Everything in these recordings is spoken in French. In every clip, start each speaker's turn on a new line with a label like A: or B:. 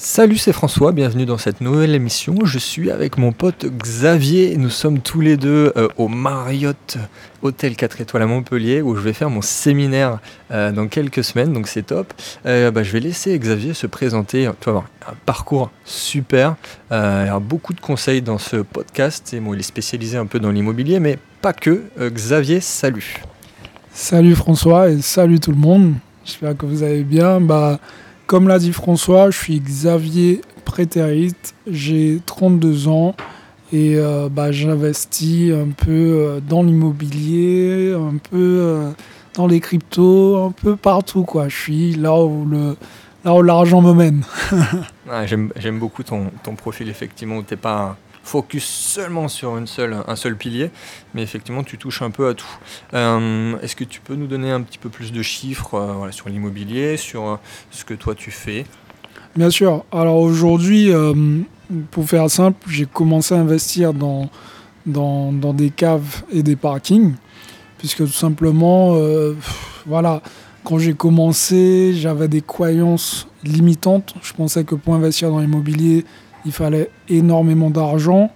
A: Salut, c'est François, bienvenue dans cette nouvelle émission. Je suis avec mon pote Xavier. Nous sommes tous les deux euh, au Marriott Hôtel 4 étoiles à Montpellier où je vais faire mon séminaire euh, dans quelques semaines, donc c'est top. Euh, bah, je vais laisser Xavier se présenter. Tu un parcours super. il y a beaucoup de conseils dans ce podcast. Et il est spécialisé un peu dans l'immobilier, mais pas que. Xavier, salut.
B: Salut François et salut tout le monde. J'espère que vous allez bien. Bah, comme l'a dit François, je suis Xavier Prétérite, j'ai 32 ans et euh, bah, j'investis un peu euh, dans l'immobilier, un peu euh, dans les cryptos, un peu partout. Quoi. Je suis là où le, là où l'argent me mène.
A: j'aime, beaucoup ton, ton profil, effectivement, où tu pas focus seulement sur une seule, un seul pilier, mais effectivement tu touches un peu à tout. Euh, est-ce que tu peux nous donner un petit peu plus de chiffres euh, sur l'immobilier, sur euh, ce que toi tu fais?
B: Bien sûr. Alors aujourd'hui, pour faire simple, j'ai commencé à investir dans, dans, dans, des caves et des parkings, puisque tout simplement, voilà, quand j'ai commencé, j'avais des croyances limitantes. Je pensais que pour investir dans l'immobilier, il fallait énormément d'argent.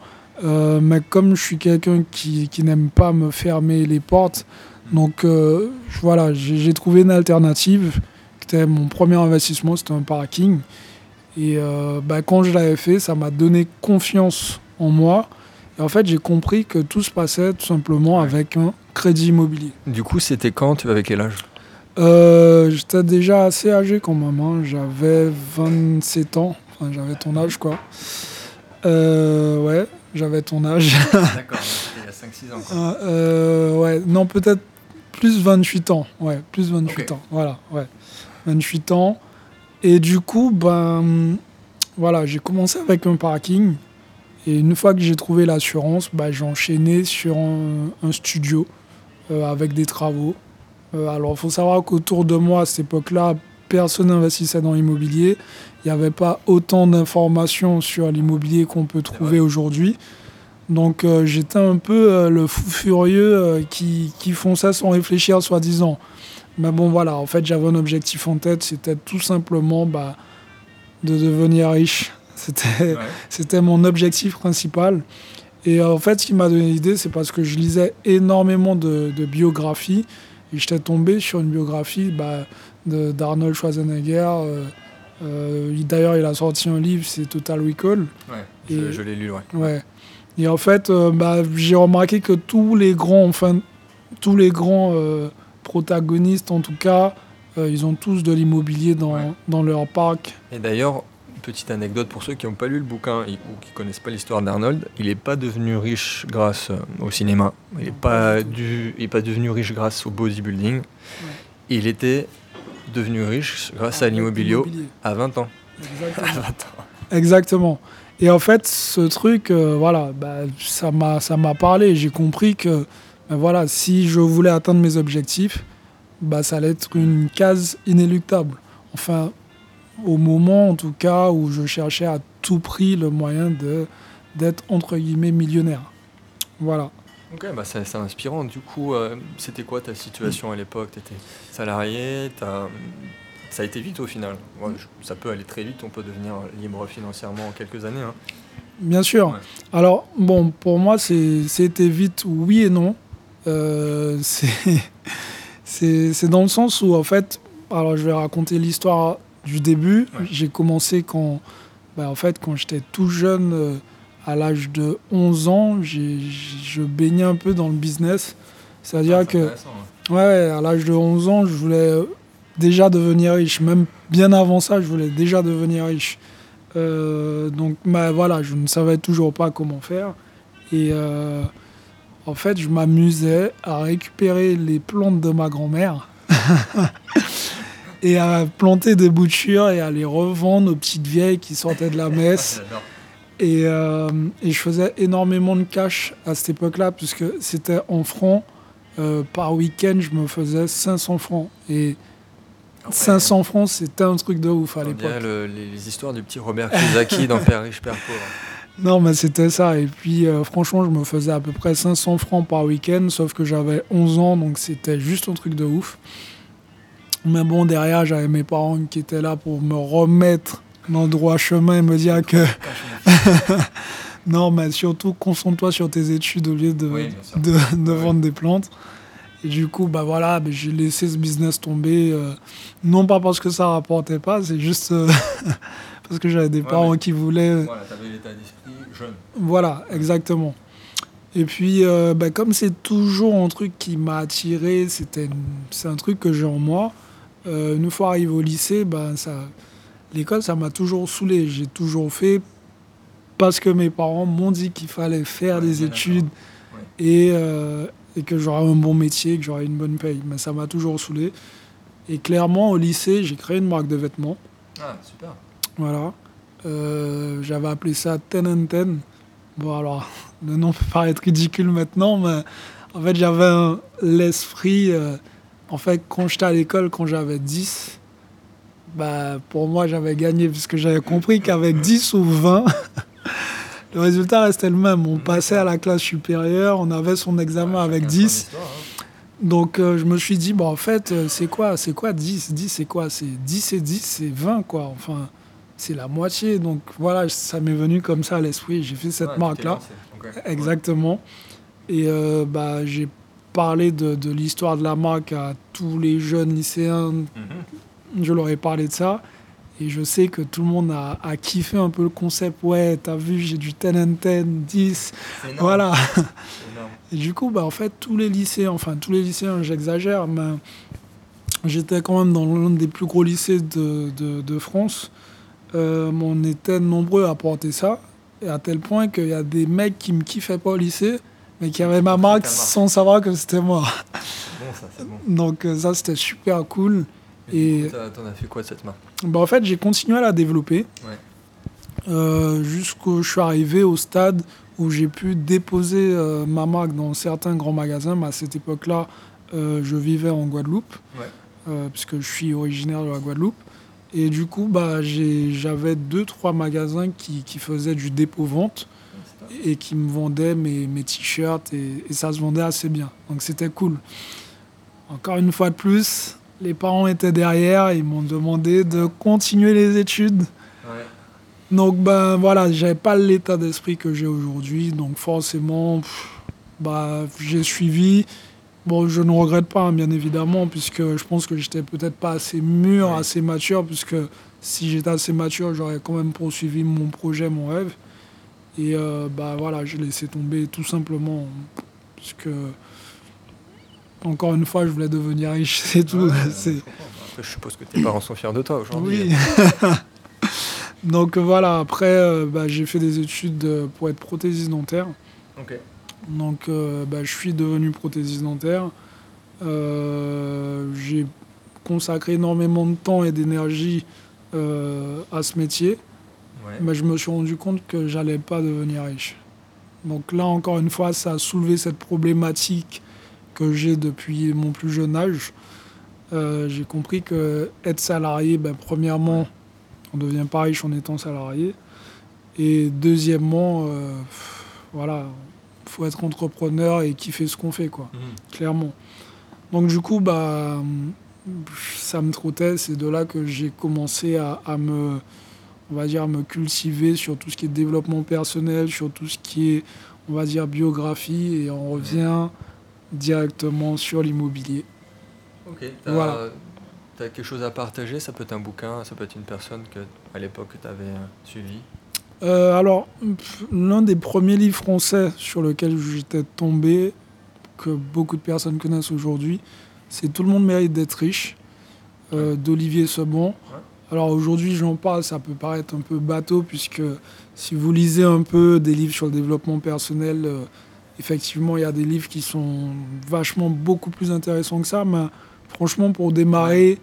B: Euh, mais comme je suis quelqu'un qui, qui n'aime pas me fermer les portes, donc euh, voilà, j'ai trouvé une alternative. C'était mon premier investissement, c'était un parking. Et euh, bah, quand je l'avais fait, ça m'a donné confiance en moi. Et en fait, j'ai compris que tout se passait tout simplement avec un crédit immobilier.
A: Du coup, c'était quand Tu avais quel âge?
B: J'étais déjà assez âgé quand même. Hein. J'avais 27 ans j'avais ton âge, quoi. Euh, ouais, j'avais ton âge.
A: D'accord, il y a 5-6 ans. Quoi.
B: Euh, ouais, non, peut-être plus 28 ans. Ouais, plus 28 ans. Voilà, ouais. 28 ans. Et du coup, ben, voilà, j'ai commencé avec un parking. Et une fois que j'ai trouvé l'assurance, ben, j'ai enchaîné sur un, studio euh, avec des travaux. alors, il faut savoir qu'autour de moi, à cette époque-là, personne n'investissait dans l'immobilier. Il n'y avait pas autant d'informations sur l'immobilier qu'on peut trouver aujourd'hui. Donc euh, j'étais un peu euh, le fou furieux euh, qui, qui font ça sans réfléchir, soi-disant. Mais bon, voilà, en fait, j'avais un objectif en tête, c'était tout simplement bah, de devenir riche. C'était c'était mon objectif principal. Et en fait, ce qui m'a donné l'idée, c'est parce que je lisais énormément de, de biographies. Et j'étais tombé sur une biographie bah, d'Arnold Schwarzenegger. Euh, euh, d'ailleurs, il a sorti un livre, c'est Total Recall.
A: Ouais, et, je, l'ai lu, ouais.
B: ouais. Et en fait, euh, bah, j'ai remarqué que tous les grands, enfin, tous les grands protagonistes, en tout cas, ils ont tous de l'immobilier dans, dans leur parc.
A: Et d'ailleurs, petite anecdote pour ceux qui n'ont pas lu le bouquin ou qui ne connaissent pas l'histoire d'Arnold, il n'est pas devenu riche grâce au cinéma. Il n'est pas, pas devenu riche grâce au bodybuilding. Il était devenu riche grâce à l'immobilier à 20 ans.
B: Exactement. Et en fait, ce truc, euh, voilà, bah, ça m'a ça m'a parlé. J'ai compris que, bah, voilà, si je voulais atteindre mes objectifs, bah, ça allait être une case inéluctable. Enfin, au moment, en tout cas, où je cherchais à tout prix le moyen de d'être entre guillemets millionnaire. Voilà.
A: Ok, bah c'est inspirant. Du coup, euh, c'était quoi ta situation à l'époque? Tu étais salarié Ça a été vite au final. ça peut aller très vite, on peut devenir libre financièrement en quelques années. Hein.
B: Bien sûr. Alors, bon, pour moi, c'était vite oui et non. Euh, c'est dans le sens où, en fait, alors je vais raconter l'histoire du début. J'ai commencé quand, bah, en fait, quand j'étais tout jeune. Euh, à l'âge de 11 ans, je baignais un peu dans le business. C'est-à-dire ah, que, ouais, à l'âge de 11 ans, je voulais déjà devenir riche. Même bien avant ça, je voulais déjà devenir riche. Euh, donc, bah, voilà, je ne savais toujours pas comment faire. Et euh, en fait, je m'amusais à récupérer les plantes de ma grand-mère. et à planter des boutures et à les revendre aux petites vieilles qui sortaient de la messe. Euh, et, je faisais énormément de cash à cette époque-là, puisque c'était en francs. Euh, par week-end, je me faisais 500 francs. Et 500 francs, c'était un truc de ouf à l'époque.
A: Le, les, histoires du petit Robert Kiyosaki dans Père riche, Père pauvre.
B: Non, mais c'était ça. Et puis, euh, franchement, je me faisais à peu près 500 francs par week-end, sauf que j'avais 11 ans, donc c'était juste un truc de ouf. Mais bon, derrière, j'avais mes parents qui étaient là pour me remettre dans le droit chemin et me dire que. non, mais surtout, concentre-toi sur tes études au lieu de, de, vendre des plantes. Et du coup, bah voilà, bah, j'ai laissé ce business tomber. Euh, non pas parce que ça rapportait pas, c'est juste euh, parce que j'avais des parents qui voulaient.
A: Euh, voilà, t'avais l'état d'esprit jeune.
B: Voilà, exactement. Et puis, bah, comme c'est toujours un truc qui m'a attiré, c'était c'est un truc que j'ai en moi. une fois arrivé au lycée, bah, ça, l'école, ça m'a toujours saoulé. J'ai toujours fait parce que mes parents m'ont dit qu'il fallait faire des études et, euh, et, que j'aurais un bon métier, que j'aurais une bonne paye. Mais ça m'a toujours saoulé. Et clairement, au lycée, j'ai créé une marque de vêtements.
A: Ah, super.
B: Voilà. Euh, j'avais appelé ça Ten and Ten. Bon, alors, le nom peut paraître ridicule maintenant, mais en fait, j'avais l'esprit. Euh, en fait, quand j'étais à l'école, quand j'avais 10, bah, pour moi, j'avais gagné, puisque j'avais compris qu'avec 10 ou 20, le résultat restait le même. On passait à la classe supérieure, on avait son examen avec 10. Hein. Donc euh, je me suis dit, bon, en fait, euh, c'est quoi C'est quoi 10 10, c'est quoi? C'est 10 et 10, c'est 20, quoi. Enfin, c'est la moitié. Donc voilà, ça m'est venu comme ça à l'esprit. J'ai fait cette marque-là. Exactement. Et euh, bah, j'ai parlé de, de l'histoire de la marque à tous les jeunes lycéens. Mhm je leur ai parlé de ça. Et je sais que tout le monde a, a kiffé un peu le concept. Ouais, t'as vu, j'ai du 10 and 10, 10. Voilà. Et du coup, bah, en fait, tous les lycéens, enfin, tous les lycéens, j'exagère, mais j'étais quand même dans l'un des plus gros lycées de, de, de France. Euh, on était nombreux à porter ça. Et à tel point qu'il y a des mecs qui me kiffaient pas au lycée, mais qui avaient ma marque sans savoir que c'était moi.
A: Bon, ça, bon.
B: Donc, euh, ça, c'était super cool.
A: Et t'en as fait quoi de cette marque
B: bah, En fait, j'ai continué à la développer euh, jusqu'où je suis arrivé au stade où j'ai pu déposer euh, ma marque dans certains grands magasins. Mais à cette époque-là, euh, je vivais en Guadeloupe, puisque je suis originaire de la Guadeloupe. Et du coup, bah, j'avais deux, trois magasins qui, qui faisaient du dépôt-vente et qui me vendaient mes, mes t-shirts et, et, ça se vendait assez bien. Donc c'était cool. Encore une fois de plus, les parents étaient derrière, ils m'ont demandé de continuer les études. Donc ben voilà, j'avais pas l'état d'esprit que j'ai aujourd'hui, donc forcément, bah j'ai suivi. Bon, je ne regrette pas, hein, bien évidemment, puisque je pense que j'étais peut-être pas assez mûr, assez mature, puisque si j'étais assez mature, j'aurais quand même poursuivi mon projet, mon rêve. Et euh, bah voilà, j'ai laissé tomber tout simplement, puisque encore une fois, je voulais devenir riche, c'est tout.
A: je suppose que tes parents sont fiers de toi aujourd'hui.
B: Oui. Donc voilà, après, euh, bah, j'ai fait des études pour être prothésiste dentaire. Donc euh, bah, je suis devenu prothésiste dentaire. Euh, j'ai consacré énormément de temps et d'énergie à ce métier. Mais je me suis rendu compte que j'allais pas devenir riche. Donc là, encore une fois, ça a soulevé cette problématique que j'ai depuis mon plus jeune âge, euh, j'ai compris que être salarié, ben, premièrement, on ne devient pas riche en étant salarié. Et deuxièmement, euh, voilà, faut être entrepreneur et kiffer ce qu'on fait, quoi, mhm. clairement. Donc du coup, bah, ça me trottait. C'est de là que j'ai commencé à, me, on va dire, me cultiver sur tout ce qui est développement personnel, sur tout ce qui est, on va dire, biographie. Et on revient directement sur l'immobilier.
A: Ok. Voilà. As quelque chose à partager? Ça peut être un bouquin, ça peut être une personne que à l'époque tu avais euh, suivi?
B: Euh, Alors, l'un des premiers livres français sur lequel j'étais tombé, que beaucoup de personnes connaissent aujourd'hui, c'est Tout le monde mérite d'être riche, euh, d'Olivier Sebon. Alors aujourd'hui, j'en parle, ça peut paraître un peu bateau, puisque si vous lisez un peu des livres sur le développement personnel, effectivement, il y a des livres qui sont vachement beaucoup plus intéressants que ça, mais franchement, pour démarrer,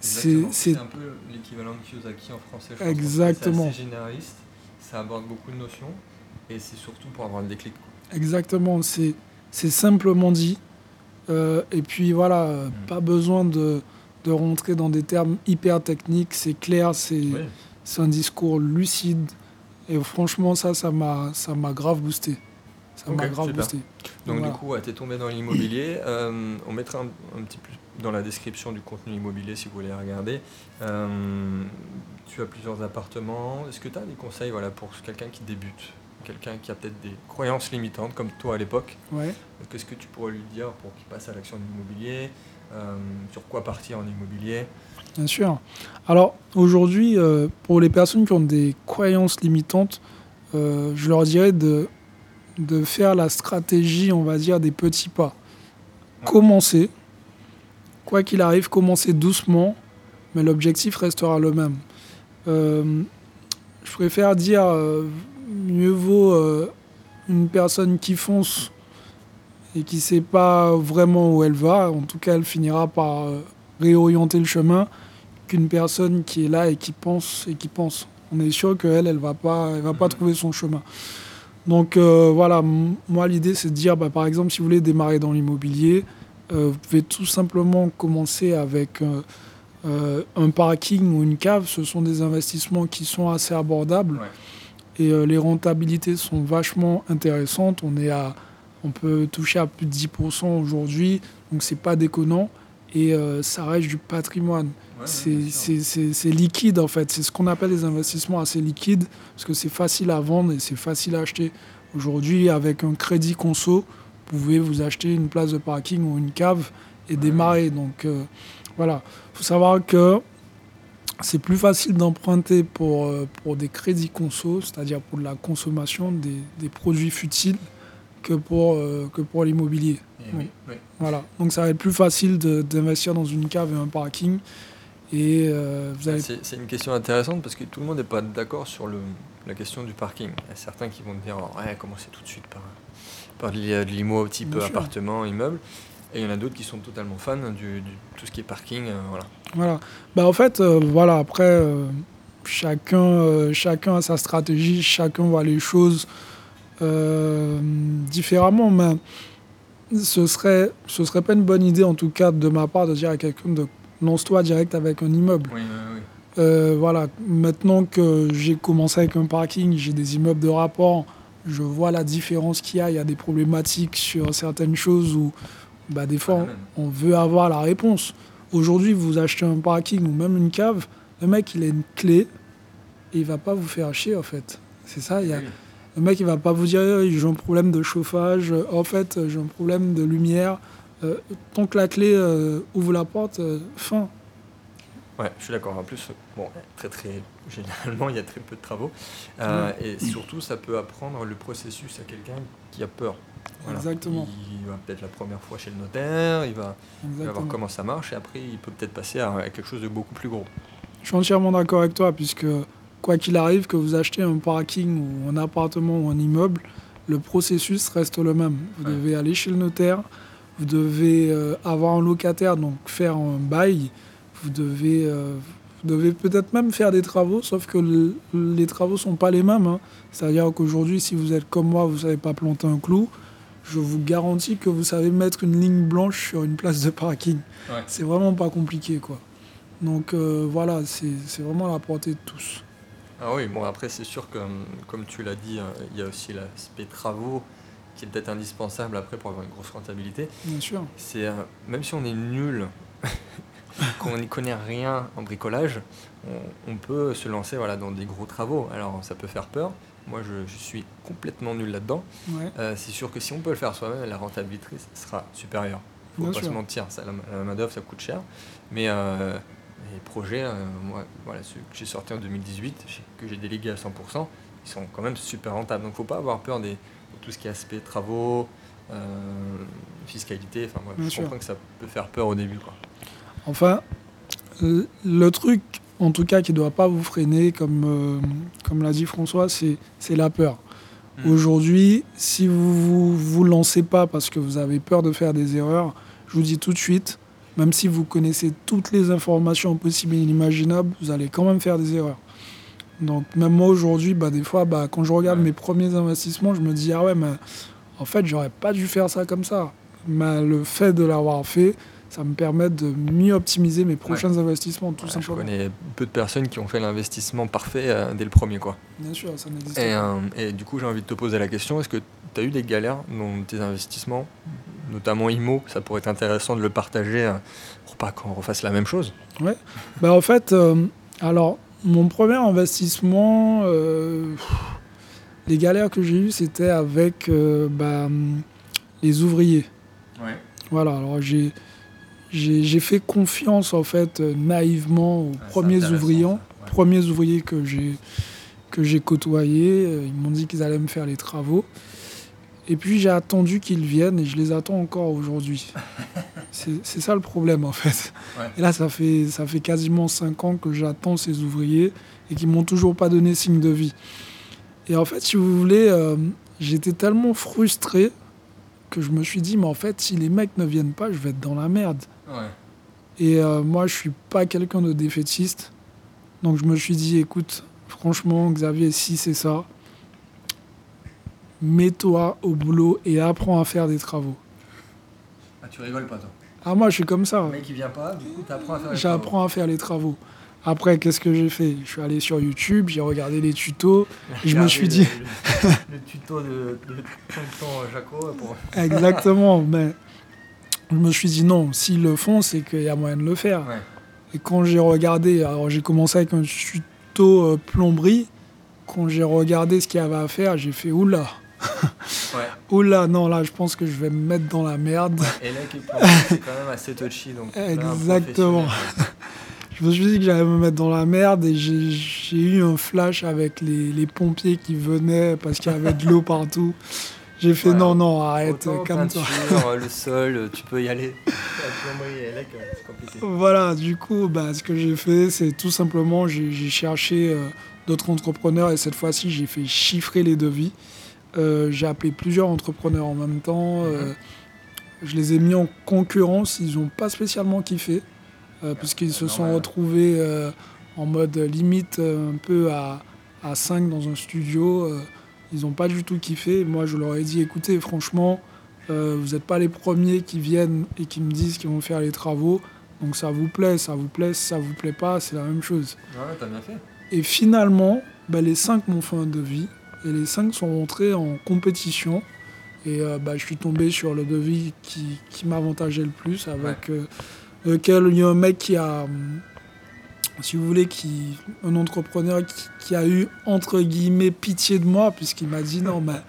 A: c'est un peu l'équivalent de Kiyosaki en français.
B: exactement.
A: C'est généraliste, ça aborde beaucoup de notions, et c'est surtout pour avoir le déclic.
B: Exactement, c'est simplement dit. Euh, et puis voilà, hmm. pas besoin de, de, rentrer dans des termes hyper techniques, c'est clair, c'est un discours lucide. Et franchement, ça, ça m'a grave boosté. Ça m'a grave boosté.
A: Donc, du coup, tu es tombé dans l'immobilier. Euh, on mettra un, petit peu dans la description du contenu immobilier si vous voulez regarder. Euh, tu as plusieurs appartements. Est-ce que tu as des conseils voilà, pour quelqu'un qui débute? Quelqu'un qui a peut-être des croyances limitantes comme toi à l'époque?
B: Ouais.
A: Qu'est-ce que tu pourrais lui dire pour qu'il passe à l'action de l'immobilier euh, Sur quoi partir en immobilier?
B: Bien sûr. Alors aujourd'hui, pour les personnes qui ont des croyances limitantes, je leur dirais de de faire la stratégie, on va dire, des petits pas. Commencer, quoi qu'il arrive, commencer doucement, mais l'objectif restera le même. Euh, je préfère dire, euh, mieux vaut euh, une personne qui fonce et qui ne sait pas vraiment où elle va, en tout cas elle finira par réorienter le chemin, qu'une personne qui est là et qui pense et qui pense. On est sûr qu'elle, elle ne va pas, elle va pas mhm. trouver son chemin. Donc euh, voilà, moi l'idée c'est de dire, bah, par exemple, si vous voulez démarrer dans l'immobilier, euh, vous pouvez tout simplement commencer avec euh, un parking ou une cave. Ce sont des investissements qui sont assez abordables et les rentabilités sont vachement intéressantes. On, est à, on peut toucher à plus de 10% aujourd'hui, donc c'est pas déconnant et ça reste du patrimoine c'est liquide en fait. C'est ce qu'on appelle les investissements assez liquides parce que c'est facile à vendre et c'est facile à acheter. Aujourd'hui, avec un crédit conso, vous pouvez vous acheter une place de parking ou une cave et démarrer. Donc euh, voilà, il faut savoir que c'est plus facile d'emprunter pour, euh, pour des crédits conso, c'est-à-dire pour la consommation des, des produits futiles, que pour, euh, que pour l'immobilier.
A: Oui,
B: Voilà, donc ça va être plus facile d'investir dans une cave et un parking
A: euh, c'est une question intéressante parce que tout le monde n'est pas d'accord sur le, la question du parking. Il y a certains qui vont dire ouais, commencer tout de suite par, par de l'IMO type appartement, immeuble. Et il y en a d'autres qui sont totalement fans du, tout ce qui est parking. Euh, voilà.
B: voilà. Bah, en fait, euh, voilà, après, chacun, chacun a sa stratégie, chacun voit les choses différemment. Mais ce serait, ce serait pas une bonne idée, en tout cas, de ma part, de dire à quelqu'un de lance-toi direct avec un immeuble. Euh, voilà, maintenant que j'ai commencé avec un parking, j'ai des immeubles de rapport, je vois la différence qu'il y a. Il y a des problématiques sur certaines choses où bah, des fois on, veut avoir la réponse. Aujourd'hui, vous achetez un parking ou même une cave, le mec il a une clé et il va pas vous faire chier en fait. C'est ça, il y a, le mec il va pas vous dire j'ai un problème de chauffage, en fait j'ai un problème de lumière. Euh, tant que la clé euh, ouvre la porte, euh, fin.
A: Ouais, je suis d'accord. En plus, bon, très très généralement, il y a très peu de travaux. Et surtout, ça peut apprendre le processus à quelqu'un qui a peur.
B: Exactement.
A: Il va peut-être la première fois chez le notaire, il va, voir comment ça marche, et après, il peut peut-être passer à, quelque chose de beaucoup plus gros.
B: Je suis entièrement d'accord avec toi, puisque quoi qu'il arrive, que vous achetez un parking ou un appartement ou un immeuble, le processus reste le même. Vous devez aller chez le notaire, vous devez euh, avoir un locataire, donc faire un bail, vous devez, euh, devez peut-être même faire des travaux, sauf que les travaux ne sont pas les mêmes. Hein. C'est-à-dire qu'aujourd'hui, si vous êtes comme moi, vous ne savez pas planter un clou, je vous garantis que vous savez mettre une ligne blanche sur une place de parking. C'est vraiment pas compliqué, quoi. Donc euh, voilà, c'est vraiment à la portée de tous.
A: Ah oui, bon après c'est sûr que comme tu l'as dit, hein, il y a aussi l'aspect travaux qui est peut-être indispensable après pour avoir une grosse rentabilité.
B: Bien sûr.
A: C'est euh, même si on est nul, qu'on n'y connaît rien en bricolage, on, peut se lancer voilà, dans des gros travaux. Alors ça peut faire peur. Moi, je, suis complètement nul là-dedans. Euh, c'est sûr que si on peut le faire soi-même, la rentabilité sera supérieure. Faut pas se mentir. Ça, la, main-d'œuvre, ça coûte cher. Mais euh, les projets, moi, voilà, ceux que j'ai sortis en 2018, que j'ai délégués à 100%, ils sont quand même super rentables. Donc, il ne faut pas avoir peur des, tout ce qui est aspect travaux, euh, fiscalité. Enfin, je comprends que ça peut faire peur au début. Quoi.
B: Enfin, le truc, en tout cas, qui ne doit pas vous freiner, comme, euh, comme l'a dit François, c'est la peur. Hmm. Aujourd'hui, si vous ne vous, lancez pas parce que vous avez peur de faire des erreurs, je vous dis tout de suite, même si vous connaissez toutes les informations possibles et inimaginables, vous allez quand même faire des erreurs. Donc même moi aujourd'hui, bah, des fois, bah, quand je regarde mes premiers investissements, je me dis, ah ouais, mais en fait, j'aurais pas dû faire ça comme ça. Mais le fait de l'avoir fait, ça me permet de mieux optimiser mes prochains investissements, tout simplement.
A: Je connais peu de personnes qui ont fait l'investissement parfait euh, dès le premier. Quoi.
B: Bien sûr, ça n'existe
A: pas. Euh, et du coup, j'ai envie de te poser la question est-ce que tu as eu des galères dans tes investissements, notamment IMO Ça pourrait être intéressant de le partager euh, pour pas qu'on refasse la même chose.
B: Ouais. bah, en fait, alors, mon premier investissement, les galères que j'ai eues, c'était avec bah, les ouvriers. Ouais. Voilà, alors j'ai j'ai fait confiance en fait euh, naïvement aux premiers ouvriers, premiers ouvriers que j'ai que j'ai côtoyés. Euh, ils m'ont dit qu'ils allaient me faire les travaux. Et puis j'ai attendu qu'ils viennent et je les attends encore aujourd'hui. C'est ça le problème en fait. Et là ça fait, ça fait quasiment 5 ans que j'attends ces ouvriers et qu'ils m'ont toujours pas donné signe de vie. Et en fait si vous voulez, euh, j'étais tellement frustré que je me suis dit mais en fait si les mecs ne viennent pas je vais être dans la merde. Et euh, moi, je suis pas quelqu'un de défaitiste. Donc je me suis dit, écoute, franchement, Xavier, si c'est ça, mets-toi au boulot et apprends à faire des travaux.
A: Ah, tu rigoles pas, toi
B: Ah, moi, je suis comme ça.
A: Le mec qui vient pas, du coup, apprends à faire les
B: J'apprends à faire les travaux. Après, qu'est-ce que j'ai fait? Je suis allé sur YouTube, j'ai regardé les tutos, et je me suis dit...
A: Le, tuto de, de Tonton Jaco pour...
B: Exactement, mais je me suis dit non, s'ils le font, c'est qu'il y a moyen de le faire. Et quand j'ai regardé, alors j'ai commencé avec un tuto euh, plomberie, quand j'ai regardé ce qu'il y avait à faire, j'ai fait oula. Ouais. Oula, non, là, je pense que je vais me mettre dans la merde.
A: Et là, c'est quand même assez touchy. Donc
B: Exactement. je me suis dit que j'allais me mettre dans la merde et j'ai eu un flash avec les, les pompiers qui venaient parce qu'il y avait de l'eau partout. J'ai fait non, non, arrête, calme-toi.
A: le sol, tu peux y aller.
B: Voilà, du coup, bah, ce que j'ai fait, c'est tout simplement, j'ai cherché euh, d'autres entrepreneurs et cette fois-ci, j'ai fait chiffrer les devis. Euh, j'ai appelé plusieurs entrepreneurs en même temps. Euh, mhm. je les ai mis en concurrence, ils n'ont pas spécialement kiffé, puisqu'ils se sont retrouvés en mode limite un peu à, à 5 dans un studio. Ils n'ont pas du tout kiffé. Moi, je leur ai dit, écoutez, franchement, euh, vous n'êtes pas les premiers qui viennent et qui me disent qu'ils vont faire les travaux. Donc ça vous plaît, ça vous plaît, ça vous plaît pas, c'est la même chose.
A: Ouais, t'as bien fait.
B: Et finalement, bah, les cinq m'ont fait un devis. Et les cinq sont rentrés en compétition. Et euh, bah, je suis tombé sur le devis qui, qui m'avantageait le plus, avec euh, lequel il y a un mec qui a hum, si vous voulez, qui, un entrepreneur qui, a eu, entre guillemets, pitié de moi, puisqu'il m'a dit non, mais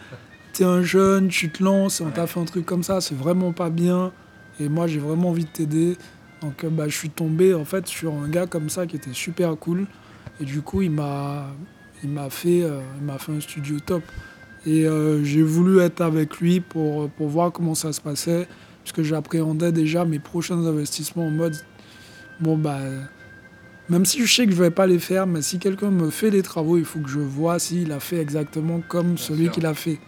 B: t'es un jeune, tu te lances, on t'a fait un truc comme ça, c'est vraiment pas bien. Et moi, j'ai vraiment envie de t'aider. Donc, euh, bah, je suis tombé, en fait, sur un gars comme ça qui était super cool. Et du coup, il m'a, il m'a fait, euh, m'a fait un studio top. Et euh, j'ai voulu être avec lui pour, pour voir comment ça se passait, puisque j'appréhendais déjà mes prochains investissements en mode, bon, bah même si je sais que je ne vais pas les faire, mais si quelqu'un me fait les travaux, il faut que je vois s'il a fait exactement comme celui qui l'a fait.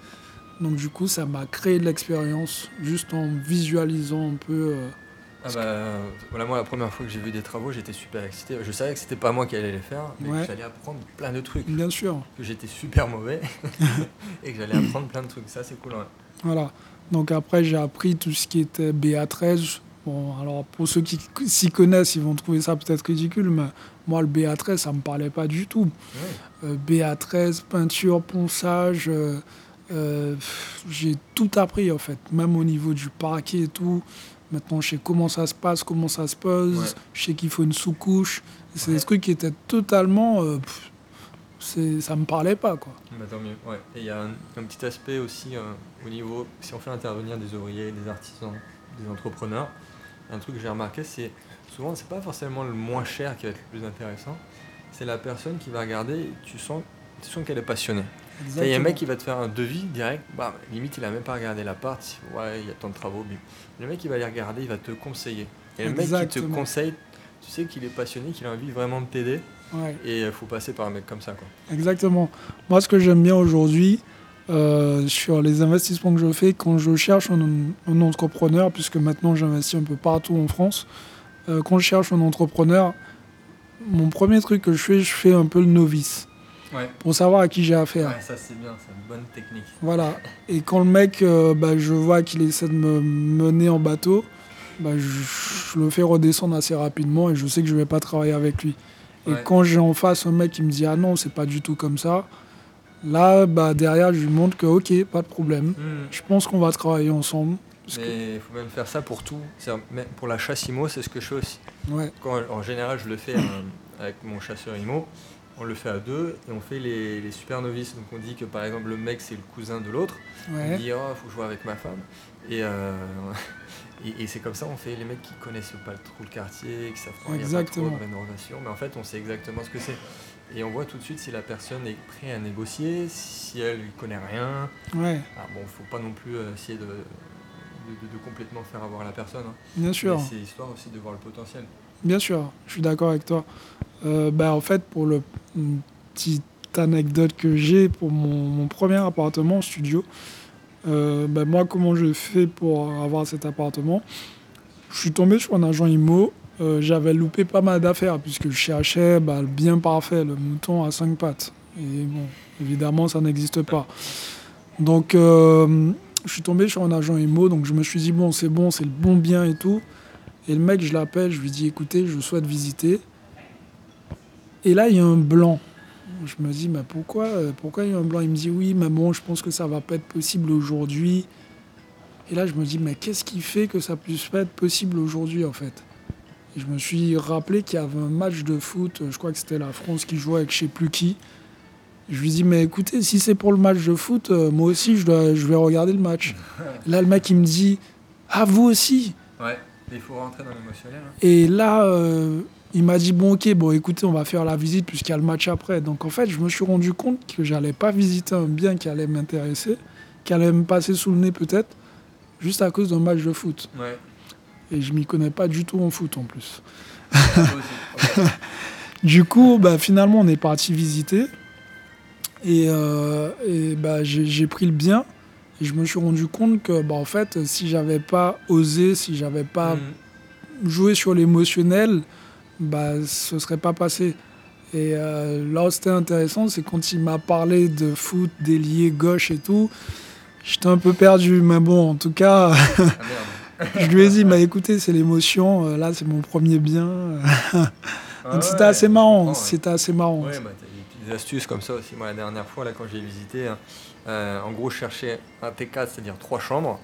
B: Donc du coup, ça m'a créé de l'expérience juste en visualisant un peu. Euh,
A: ah bah, voilà, moi la première fois que j'ai vu des travaux, j'étais super excité. Je savais que c'était pas moi qui allais les faire, mais que j'allais apprendre plein de trucs.
B: Bien sûr.
A: Que j'étais super mauvais et que j'allais apprendre plein de trucs. Ça, c'est cool.
B: Voilà. Donc après, j'ai appris tout ce qui était BA13. Bon, alors pour ceux qui s'y connaissent, ils vont trouver ça peut-être ridicule, mais moi, le BA13, ça me parlait pas du tout. Euh, BA13, peinture, ponçage, euh, euh, j'ai tout appris en fait, même au niveau du parquet et tout. Maintenant, je sais comment ça se passe, comment ça se pose, je sais qu'il faut une sous-couche. C'est des trucs qui étaient totalement. c'est ça me parlait pas quoi.
A: Bah, tant mieux. Ouais. Et il y a un, petit aspect aussi au niveau, si on fait intervenir des ouvriers, des artisans, des entrepreneurs, un truc que j'ai remarqué, c'est souvent, c'est pas forcément le moins cher qui va être le plus intéressant, c'est la personne qui va regarder, tu sens, tu sens qu'elle est passionnée. Il y a un mec qui va te faire un devis direct, bah, limite il a même pas regardé l'appart, ouais, il y a tant de travaux, mais le mec il va aller regarder, il va te conseiller. Et le mec qui te conseille, tu sais qu'il est passionné, qu'il a envie vraiment de t'aider. Et il faut passer par un mec comme ça. Quoi.
B: Exactement. Moi, ce que j'aime bien aujourd'hui, euh, sur les investissements que je fais quand je cherche un, entrepreneur, puisque maintenant j'investis un peu partout en France. Euh, quand je cherche un entrepreneur, mon premier truc que je fais, je fais un peu le novice. Pour savoir à qui j'ai affaire.
A: Ouais, ça c'est bien, c'est une bonne technique.
B: Voilà. Et quand le mec, euh, bah, je vois qu'il essaie de me mener en bateau, bah, je, le fais redescendre assez rapidement et je sais que je ne vais pas travailler avec lui. Et quand j'ai en face un mec qui me dit ah non, c'est pas du tout comme ça, là, bah, derrière, je lui montre que ok, pas de problème. Hmm. Je pense qu'on va travailler ensemble.
A: Mais il faut même faire ça pour tout. Pour la chasse IMO, c'est ce que je fais aussi. en général, je le fais euh, avec mon chasseur IMO on le fait à deux et on fait les, super novices. Donc on dit que par exemple le mec c'est le cousin de l'autre. On dit oh faut jouer avec ma femme. Euh, et, et, c'est comme ça on fait les mecs qui connaissent pas trop le quartier, qui savent pas, y a pas trop de rénovation, mais en fait on sait exactement ce que c'est. Et on voit tout de suite si la personne est prête à négocier, si elle ne connaît rien.
B: Ouais.
A: Ah, bon, faut pas non plus euh, essayer de, de, complètement faire avoir la personne. Hein.
B: Bien sûr.
A: C'est histoire aussi de voir le potentiel.
B: Bien sûr, je suis d'accord avec toi. Euh, bah, en fait, pour le petite anecdote que j'ai pour mon, premier appartement studio, euh, bah, moi, comment je fais pour avoir cet appartement? Je suis tombé sur un agent IMO. Euh, j'avais loupé pas mal d'affaires puisque je cherchais bah, le bien parfait, le mouton à cinq pattes. Et bon, évidemment, ça n'existe pas. Donc, je suis tombé sur un agent IMO, donc je me suis dit, bon, c'est bon, c'est le bon bien et tout. Et le mec, je l'appelle, je lui dis écoutez, je souhaite visiter. Et là, il y a un blanc. Je me dis mais pourquoi, euh, pourquoi il y a un blanc? Il me dit oui, mais bon, je pense que ça va pas être possible aujourd'hui. Et là, je me dis mais qu'est-ce qui fait que ça puisse pas être possible aujourd'hui en fait? Et je me suis rappelé qu'il y avait un match de foot, je crois que c'était la France qui jouait avec je sais plus qui. Je lui dis mais écoutez, si c'est pour le match de foot, euh, moi aussi je, dois, je vais regarder le match. Là, le mec il me dit ah vous aussi?
A: Ouais. Il faut rentrer dans l'émotionnel. Hein.
B: Et là, euh, il m'a dit bon, ok, bon, écoutez, on va faire la visite puisqu'il y a le match après. Donc en fait, je me suis rendu compte que j'allais pas visiter un bien qui allait m'intéresser, qui allait me passer sous le nez peut-être, juste à cause d'un match de foot.
A: Ouais.
B: Et je m'y connais pas du tout en foot en plus. du coup, bah, finalement, on est parti visiter. Et, euh, et bah, j'ai pris le bien. Et je me suis rendu compte que, bah, en fait, si j'avais pas osé, si j'avais pas mm. joué sur l'émotionnel, bah, ce serait pas passé. Et euh, là où c'était intéressant, c'est quand il m'a parlé de foot, d'ailier gauche et tout, j'étais un peu perdu. Mais bon, en tout cas, ah, je lui ai dit, bah, écoutez, c'est l'émotion, euh, là c'est mon premier bien. Donc c'était assez marrant, c'était assez marrant.
A: Ouais, bah, des astuces comme ça aussi. Moi, la dernière fois, là, quand j'ai visité, hein, euh, en gros, je cherchais un T4, c'est-à-dire trois chambres,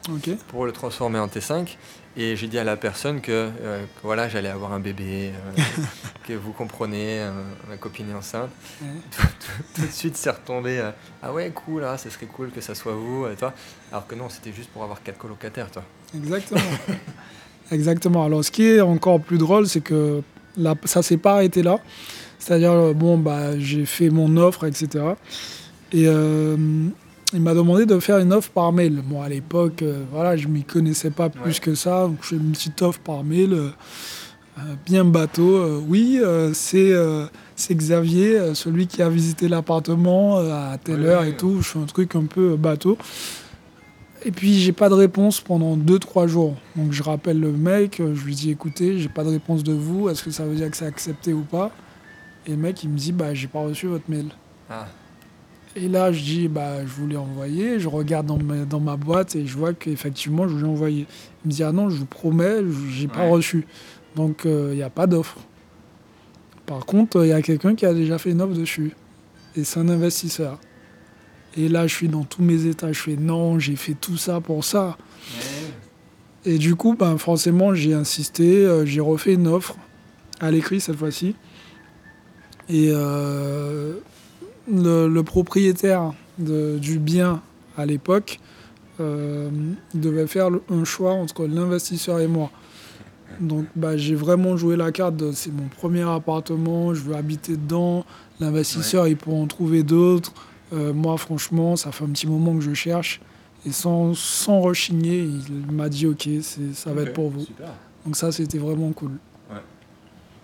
A: pour le transformer en T5. Et j'ai dit à la personne que, euh, voilà, j'allais avoir un bébé, euh, que vous comprenez, ma copine est enceinte. tout, de suite, c'est retombé. ah ouais, cool, ah, ce serait cool que ça soit vous, et toi. Alors que non, c'était juste pour avoir quatre colocataires, toi.
B: Exactement. Exactement. Alors, ce qui est encore plus drôle, c'est que là, ça s'est pas arrêté là. C'est-à-dire, bon, bah, j'ai fait mon offre, etc. Et il m'a demandé de faire une offre par mail. Moi, à l'époque, euh, voilà, je m'y connaissais pas plus que ça. Donc, je fais une petite offre par mail, euh, euh, bien bateau. oui, c'est c'est Xavier, celui qui a visité l'appartement à telle heure et tout. Je fais un truc un peu bateau. Et puis, j'ai pas de réponse pendant 2-3 jours. Donc, je rappelle le mec, je lui dis écoutez, j'ai pas de réponse de vous. Est-ce que ça veut dire que c'est accepté ou pas? Et le mec, il me dit bah, j'ai pas reçu votre mail. Ah. Et là, je dis, bah, je voulais envoyer. Je regarde dans ma, dans ma boîte et je vois qu'effectivement, je voulais envoyer. Il me dit, ah non, je vous promets, je n'ai pas reçu. Donc, euh, il n'y a pas d'offre. Par contre, il y a quelqu'un qui a déjà fait une offre dessus. Et c'est un investisseur. Et là, je suis dans tous mes états. Je fais, non, j'ai fait tout ça pour ça. Et du coup, ben, forcément, j'ai insisté. Euh, j'ai refait une offre à l'écrit cette fois-ci. Et euh, le, propriétaire du bien à l'époque euh, devait faire un choix entre l'investisseur et moi. Donc bah, j'ai vraiment joué la carte de c'est mon premier appartement, je veux habiter dedans, l'investisseur il pourra en trouver d'autres. Euh, moi franchement ça fait un petit moment que je cherche et sans, sans rechigner il m'a dit ok ça va être pour vous. Donc ça c'était vraiment cool.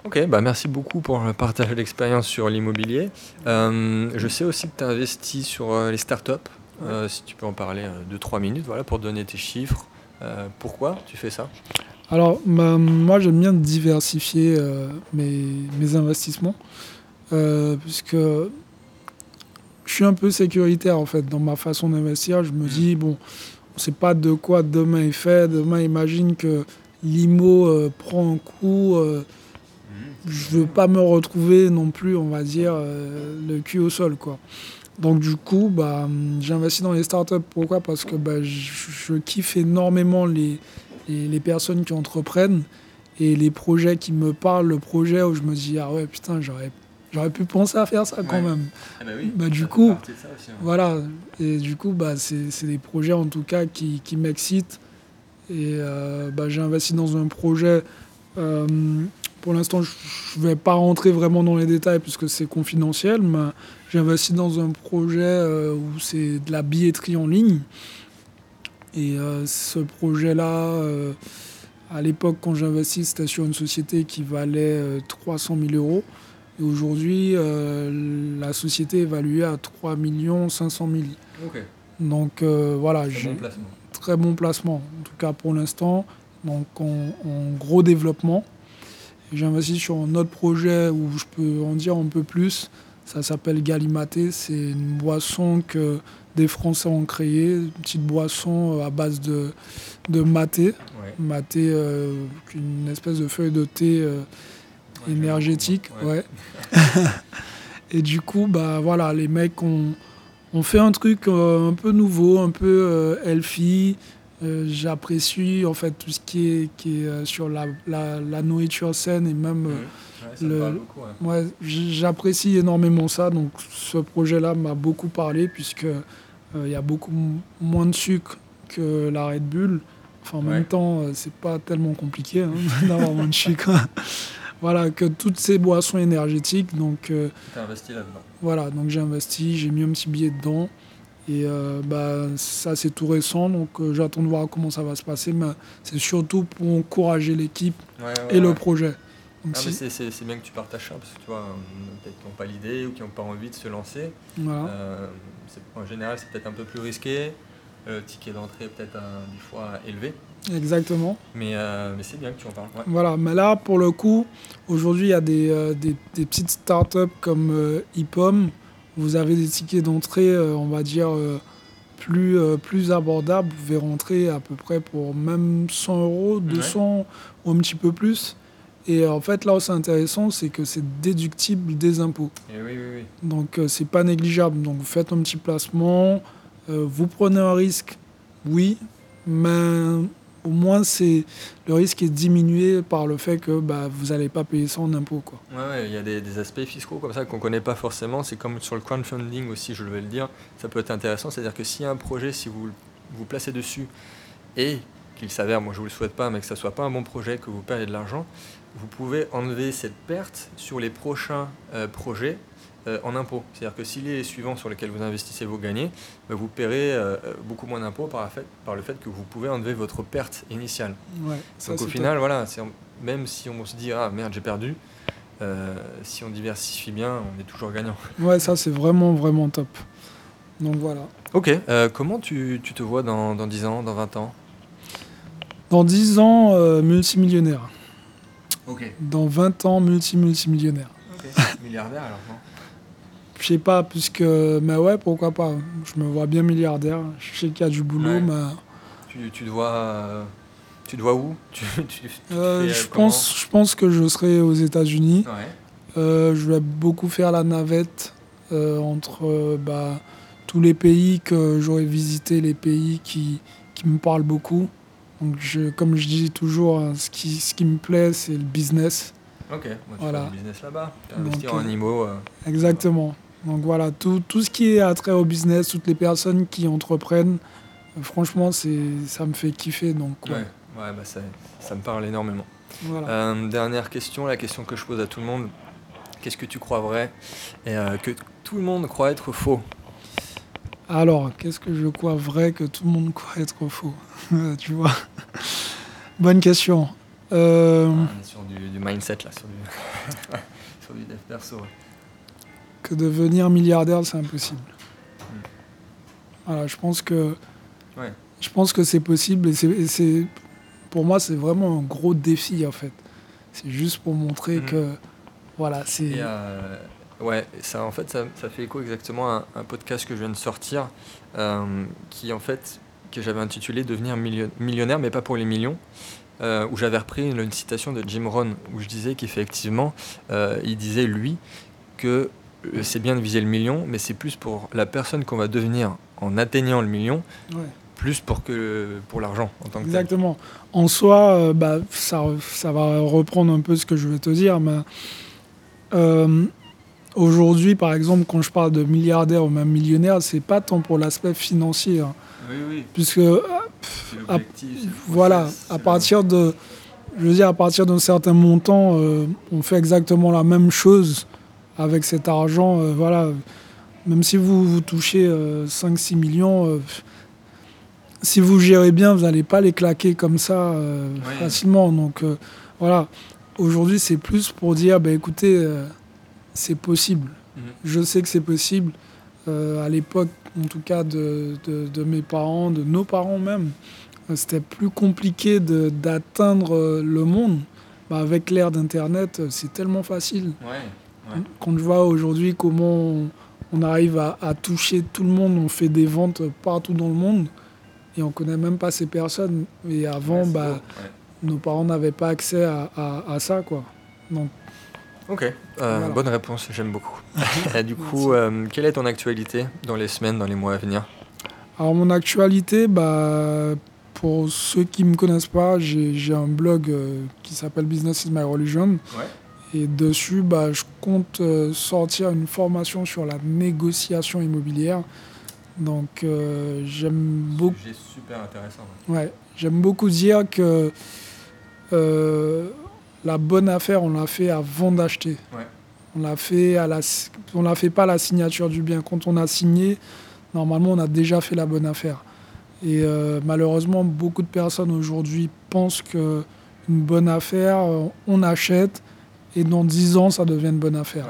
A: Ok, bah merci beaucoup pour le partage d'expérience sur l'immobilier. Euh, je sais aussi que tu as investi sur euh, les startups. Euh, si tu peux en parler 2-3 minutes voilà, pour donner tes chiffres. pourquoi tu fais ça?
B: Alors, bah, moi j'aime bien diversifier mes, mes, investissements. puisque je suis un peu sécuritaire en fait dans ma façon d'investir. Je me mmh. dis, bon, on ne sait pas de quoi demain est fait. Demain, imagine que l'IMO euh, prend un coup, euh, je veux pas me retrouver non plus, on va dire, euh, le cul au sol. Quoi. Donc du coup, bah, j'investis dans les startups. Pourquoi? Parce que bah, je, je kiffe énormément les, les, les personnes qui entreprennent et les projets qui me parlent, le projet où je me dis, ah ouais, putain, j'aurais J'aurais pu penser à faire ça quand
A: Ouais.
B: même.
A: Ah bah oui,
B: Bah, du coup,
A: aussi, hein.
B: Voilà. Et du coup, bah, c'est c'est des projets en tout cas qui, qui m'excitent. Et euh, bah, j'ai investi dans un projet. euh, pour l'instant, je ne vais pas rentrer vraiment dans les détails puisque c'est confidentiel, mais j'ai investi dans un projet euh, où c'est de la billetterie en ligne. Et euh, ce projet-là, euh, à l'époque, quand j'ai investi, c'était sur une société qui valait euh, 300 000 euros. Et aujourd'hui, la société est évaluée à 3 500 000.
A: Ok,
B: Donc voilà, j'ai
A: bon placement.
B: très bon placement, en tout cas pour l'instant. Donc en, en gros développement. Investi sur un autre projet où je peux en dire un peu plus. Ça s'appelle Galimaté. C'est une boisson que des Français ont créée, une petite boisson euh, à base de, de maté.
A: Ouais.
B: Maté, euh, une espèce de feuille de thé euh,
A: Ouais,
B: énergétique.
A: ouais.
B: Et du coup, bah voilà, les mecs ont, ont fait un truc euh, un peu nouveau, un peu healthy. Euh, J'apprécie en fait tout ce qui est, qui est euh, sur la, la, la nourriture saine et même. euh.
A: Ouais,
B: le-
A: ouais.
B: Ouais, j- j'apprécie énormément ça. Donc ce projet-là m'a beaucoup parlé puisque il y a beaucoup moins de sucre que la Red Bull. Enfin, en même temps, c'est pas tellement compliqué hein, d'avoir moins de sucre. voilà, que toutes ces boissons énergétiques. Donc euh,
A: investi là-dedans.
B: voilà, donc j'ai investi, j'ai mis un petit billet dedans. Et euh, bah, ça, c'est tout récent, donc euh, j'attends de voir comment ça va se passer. Mais c'est surtout pour encourager l'équipe
A: Ouais, ouais,
B: et le projet.
A: Ah,
B: si-
A: c'est- bien que tu partages ça parce que tu vois, euh, peut-être qu'ils n'ont pas l'idée ou qui n'ont pas envie de se lancer.
B: voilà.
A: Euh, en général, c'est peut-être un peu plus risqué. Le ticket d'entrée est peut-être des fois élevé.
B: Exactement.
A: Mais, mais c'est bien que tu en parles.
B: Voilà, mais là, pour le coup, aujourd'hui, il y a des, des, des petites startups comme Ipom. Vous avez des tickets d'entrée, euh, on va dire, euh, plus, euh, plus abordables. Vous pouvez rentrer à peu près pour même 100 euros, 200 ou un petit peu plus. Et en fait, là où c'est intéressant, c'est que c'est déductible des impôts.
A: Et oui, oui, oui.
B: Donc, c'est pas négligeable. Donc, vous faites un petit placement, vous prenez un risque, oui, mais au moins, c'est le risque est diminué par le fait que bah, vous n'allez pas payer ça en impôts. Quoi.
A: Il y a des, aspects fiscaux comme ça qu'on ne connaît pas forcément. C'est comme sur le crowdfunding aussi, je vais le dire. Ça peut être intéressant. C'est-à-dire que a un projet, si vous vous placez dessus et qu'il s'avère, moi je ne vous le souhaite pas, mais que ça ne soit pas un bon projet, que vous perdez de l'argent, vous pouvez enlever cette perte sur les prochains euh, projets en impôts. C'est-à-dire que si les suivants sur lesquels vous investissez vous gagnez, bah, vous paierez euh, euh, beaucoup moins d'impôts par, le fait que vous pouvez enlever votre perte initiale.
B: Ouais, ça,
A: Donc au final, voilà, même si on se dit ah merde j'ai perdu, euh, si on diversifie bien, on est toujours gagnant.
B: top. Ouais, ça, c'est vraiment, vraiment top. Donc voilà.
A: Ok, euh, comment tu, tu te vois dans, dans 10 ans, dans 20 ans?
B: Dans 10 ans, euh, multimillionnaire.
A: Ok.
B: Dans 20 ans, multi-multimillionnaire.
A: Milliardaire alors non?
B: Je sais pas, puisque. Mais ouais, pourquoi pas. Je me vois bien milliardaire. Je sais qu'il y a du boulot,
A: Ouais.
B: mais.
A: tu, tu te vois, euh, tu te vois où? Tu, tu-
B: Euh,
A: fais, euh,
B: je, pense, je pense que je serai aux États-Unis.
A: Ouais.
B: Euh, je vais beaucoup faire la navette entre bah, tous les pays que j'aurais visité, les pays qui, qui me parlent beaucoup. Donc, je, comme je dis toujours, hein, ce, qui, ce qui me plaît, c'est le business.
A: Ok, moi, tu
B: Voilà.
A: fais du business là-bas. Investir en
B: euh, Exactement. Donc voilà, tout, tout ce qui est attrait au business, toutes les personnes qui entreprennent, euh, franchement, c'est, ça me fait kiffer. Donc
A: ouais,
B: ouais,
A: bah, ça, ça me parle énormément.
B: voilà.
A: Euh, dernière question, la question que je pose à tout le monde. Qu'est-ce que tu crois vrai et euh, que tout le monde croit être faux?
B: Alors, qu'est-ce que je crois vrai que tout le monde croit être faux? Tu vois? Bonne question. Euh,
A: On est sur du, du mindset là, sur du, sur du dev perso. ouais.
B: Que devenir milliardaire, c'est impossible. Voilà, je pense que
A: Ouais.
B: je pense que c'est possible et c'est, pour moi c'est vraiment un gros défi en fait. C'est juste pour montrer
A: Mhm.
B: que voilà, c'est
A: euh, ouais, ça en fait ça, ça fait écho exactement à un, un podcast que je viens de sortir euh, qui en fait que j'avais intitulé devenir millio- millionnaire mais pas pour les millions euh, où j'avais repris une, citation de Jim Rohn, où je disais qu'effectivement, il disait, lui, que c'est bien de viser le million, mais c'est plus pour la personne qu'on va devenir en atteignant le million, plus pour, que, pour l'argent en tant que
B: Exactement. En soi, bah, ça, ça, va reprendre un peu ce que je vais te dire, mais Aujourd'hui, par exemple, quand je parle de milliardaire ou même millionnaire, c'est pas tant pour l'aspect financier. Hein.
A: Oui, oui.
B: Puisque, voilà, à partir de, je veux dire, à partir d'un certain montant, euh, on fait exactement la même chose avec cet argent. Euh, voilà, même si vous, vous touchez 5-6 euh, millions, si vous gérez bien, vous n'allez pas les claquer comme ça facilement. Donc, voilà. Aujourd'hui, c'est plus pour dire, bah, écoutez c'est possible. Mhm. Je sais que c'est possible. Euh, à l'époque, en tout cas, de, de, mes parents, de nos parents même, euh, c'était plus compliqué d'atteindre euh, le monde. Bah, avec l'ère d'Internet, c'est tellement facile. Quand je vois aujourd'hui comment on, arrive à, toucher tout le monde, on fait des ventes partout dans le monde et on connaît même pas ces personnes. Et avant, bah, nos parents n'avaient pas accès à, à, ça. Quoi. Donc
A: Ok, euh, bonne réponse, j'aime beaucoup. Et du coup, euh, quelle est ton actualité dans les semaines, dans les mois à venir?
B: Alors mon actualité, bah, pour ceux qui ne me connaissent pas, j'ai un blog euh, qui s'appelle Business is my religion. Et dessus, bah, je compte sortir une formation sur la négociation immobilière. Donc j'aime beaucoup...
A: C'est super intéressant.
B: Ouais, j'aime beaucoup dire que la bonne affaire, on l'a fait avant d'acheter. On l'a fait à la, on l'a fait pas à la signature du bien. Quand on a signé, normalement, on a déjà fait la bonne affaire. Et euh, malheureusement, beaucoup de personnes aujourd'hui pensent que une bonne affaire, euh, on achète et dans 10 ans, ça devient une bonne affaire.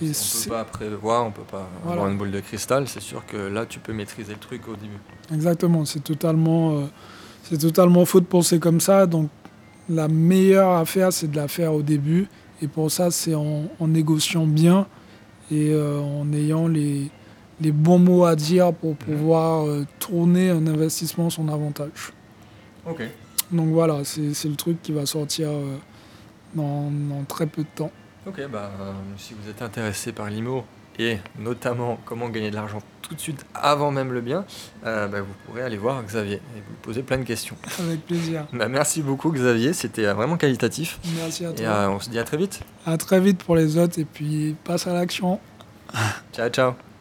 A: on ne peut pas prévoir, on ne peut pas avoir une boule de cristal. C'est sûr que là, tu peux maîtriser le truc au début.
B: Exactement, c'est totalement, euh, c'est totalement faux de penser comme ça. Donc, la meilleure affaire, c'est de la faire au début. Et pour ça, c'est en, négociant bien et euh, en ayant les, les, bons mots à dire pour mhm. pouvoir euh, tourner un investissement son avantage.
A: Ok.
B: Donc voilà, c'est le truc qui va sortir euh, dans, dans, très peu de temps.
A: Ok, bah, si vous êtes intéressé par l'IMO, et notamment comment gagner de l'argent tout de suite avant même le bien, euh, bah, vous pourrez aller voir Xavier et vous poser plein de questions.
B: Avec plaisir.
A: Bah, merci beaucoup Xavier, c'était euh, vraiment qualitatif.
B: Merci à toi.
A: Et euh, on se dit à très vite.
B: À très vite pour les autres et puis passe à l'action.
A: ciao ciao.